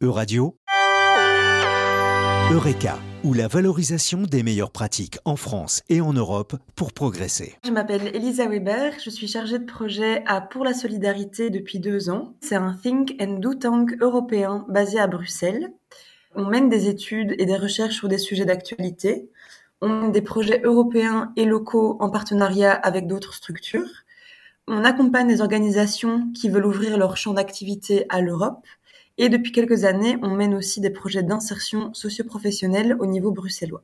Euradio, Eureka, ou la valorisation des meilleures pratiques en France et en Europe pour progresser. Je m'appelle Elisa Weber, je suis chargée de projet à Pour la Solidarité depuis deux ans. C'est un think and do tank européen basé à Bruxelles. On mène des études et des recherches sur des sujets d'actualité. On mène des projets européens et locaux en partenariat avec d'autres structures. On accompagne des organisations qui veulent ouvrir leur champ d'activité à l'Europe et depuis quelques années, on mène aussi des projets d'insertion socio-professionnelle au niveau bruxellois.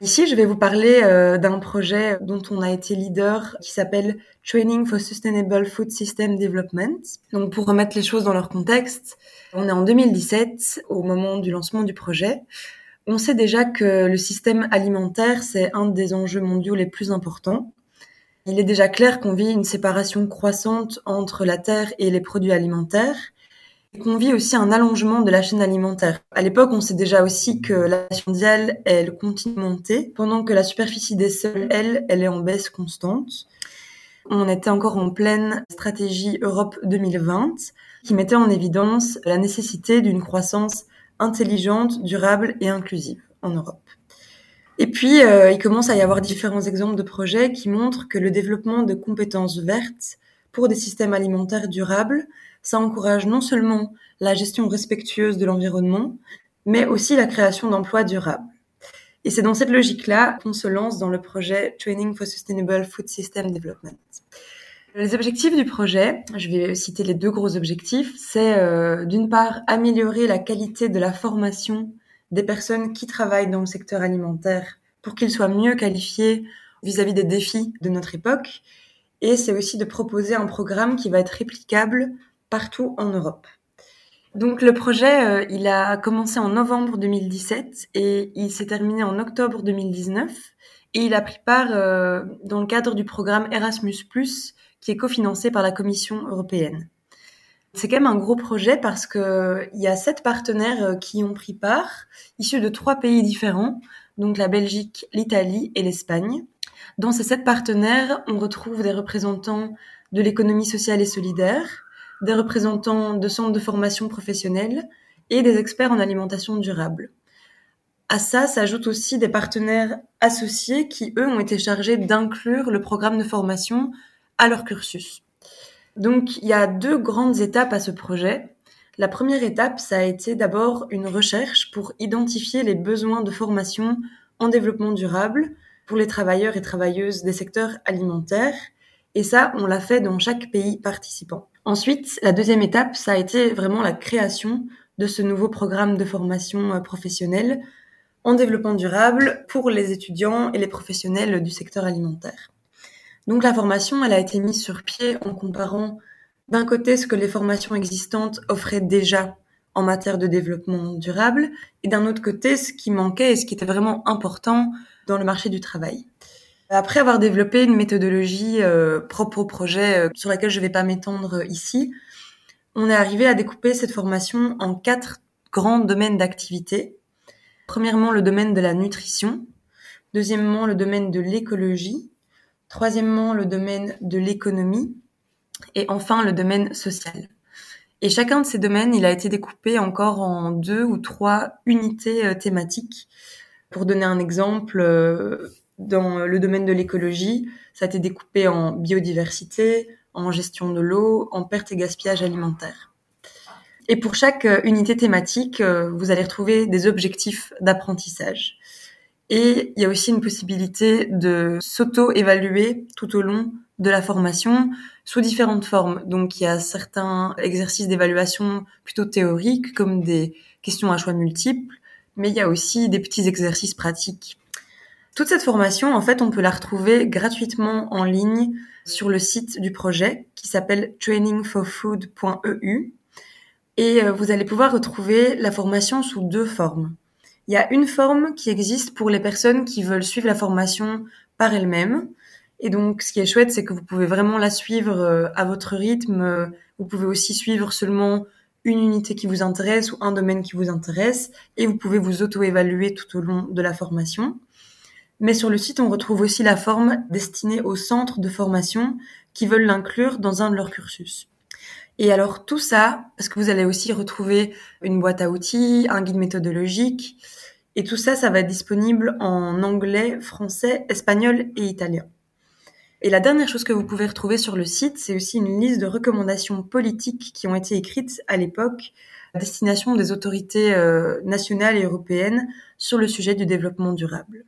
Ici, je vais vous parler euh, d'un projet dont on a été leader qui s'appelle Training for Sustainable Food System Development. Donc, pour remettre les choses dans leur contexte, on est en 2017, au moment du lancement du projet. On sait déjà que le système alimentaire, c'est un des enjeux mondiaux les plus importants. Il est déjà clair qu'on vit une séparation croissante entre la terre et les produits alimentaires qu'on vit aussi un allongement de la chaîne alimentaire. À l'époque, on sait déjà aussi que la mondiale, elle continue de pendant que la superficie des sols, elle, elle est en baisse constante. On était encore en pleine stratégie Europe 2020, qui mettait en évidence la nécessité d'une croissance intelligente, durable et inclusive en Europe. Et puis, euh, il commence à y avoir différents exemples de projets qui montrent que le développement de compétences vertes pour des systèmes alimentaires durables ça encourage non seulement la gestion respectueuse de l'environnement, mais aussi la création d'emplois durables. Et c'est dans cette logique-là qu'on se lance dans le projet Training for Sustainable Food System Development. Les objectifs du projet, je vais citer les deux gros objectifs, c'est euh, d'une part améliorer la qualité de la formation des personnes qui travaillent dans le secteur alimentaire pour qu'ils soient mieux qualifiés vis-à-vis -vis des défis de notre époque. Et c'est aussi de proposer un programme qui va être réplicable partout en Europe. Donc le projet, euh, il a commencé en novembre 2017 et il s'est terminé en octobre 2019 et il a pris part euh, dans le cadre du programme Erasmus ⁇ qui est cofinancé par la Commission européenne. C'est quand même un gros projet parce que il y a sept partenaires euh, qui ont pris part, issus de trois pays différents, donc la Belgique, l'Italie et l'Espagne. Dans ces sept partenaires, on retrouve des représentants de l'économie sociale et solidaire, des représentants de centres de formation professionnelle et des experts en alimentation durable. À ça s'ajoutent aussi des partenaires associés qui, eux, ont été chargés d'inclure le programme de formation à leur cursus. Donc, il y a deux grandes étapes à ce projet. La première étape, ça a été d'abord une recherche pour identifier les besoins de formation en développement durable pour les travailleurs et travailleuses des secteurs alimentaires. Et ça, on l'a fait dans chaque pays participant. Ensuite, la deuxième étape, ça a été vraiment la création de ce nouveau programme de formation euh, professionnelle en développement durable pour les étudiants et les professionnels du secteur alimentaire. Donc la formation, elle a été mise sur pied en comparant d'un côté ce que les formations existantes offraient déjà en matière de développement durable et d'un autre côté ce qui manquait et ce qui était vraiment important dans le marché du travail. Après avoir développé une méthodologie euh, propre au projet euh, sur laquelle je ne vais pas m'étendre ici, on est arrivé à découper cette formation en quatre grands domaines d'activité. Premièrement, le domaine de la nutrition. Deuxièmement, le domaine de l'écologie. Troisièmement, le domaine de l'économie. Et enfin, le domaine social. Et chacun de ces domaines, il a été découpé encore en deux ou trois unités euh, thématiques. Pour donner un exemple, dans le domaine de l'écologie, ça a été découpé en biodiversité, en gestion de l'eau, en perte et gaspillage alimentaire. Et pour chaque euh, unité thématique, euh, vous allez retrouver des objectifs d'apprentissage. Et il y a aussi une possibilité de s'auto-évaluer tout au long de la formation sous différentes formes. Donc il y a certains exercices d'évaluation plutôt théoriques comme des questions à choix multiples, mais il y a aussi des petits exercices pratiques toute cette formation, en fait, on peut la retrouver gratuitement en ligne sur le site du projet qui s'appelle trainingforfood.eu et euh, vous allez pouvoir retrouver la formation sous deux formes. Il y a une forme qui existe pour les personnes qui veulent suivre la formation par elles-mêmes. Et donc, ce qui est chouette, c'est que vous pouvez vraiment la suivre euh, à votre rythme. Vous pouvez aussi suivre seulement une unité qui vous intéresse ou un domaine qui vous intéresse et vous pouvez vous auto-évaluer tout au long de la formation. Mais sur le site, on retrouve aussi la forme destinée aux centres de formation qui veulent l'inclure dans un de leurs cursus. Et alors tout ça, parce que vous allez aussi retrouver une boîte à outils, un guide méthodologique, et tout ça, ça va être disponible en anglais, français, espagnol et italien. Et la dernière chose que vous pouvez retrouver sur le site, c'est aussi une liste de recommandations politiques qui ont été écrites à l'époque à destination des autorités euh, nationales et européennes sur le sujet du développement durable.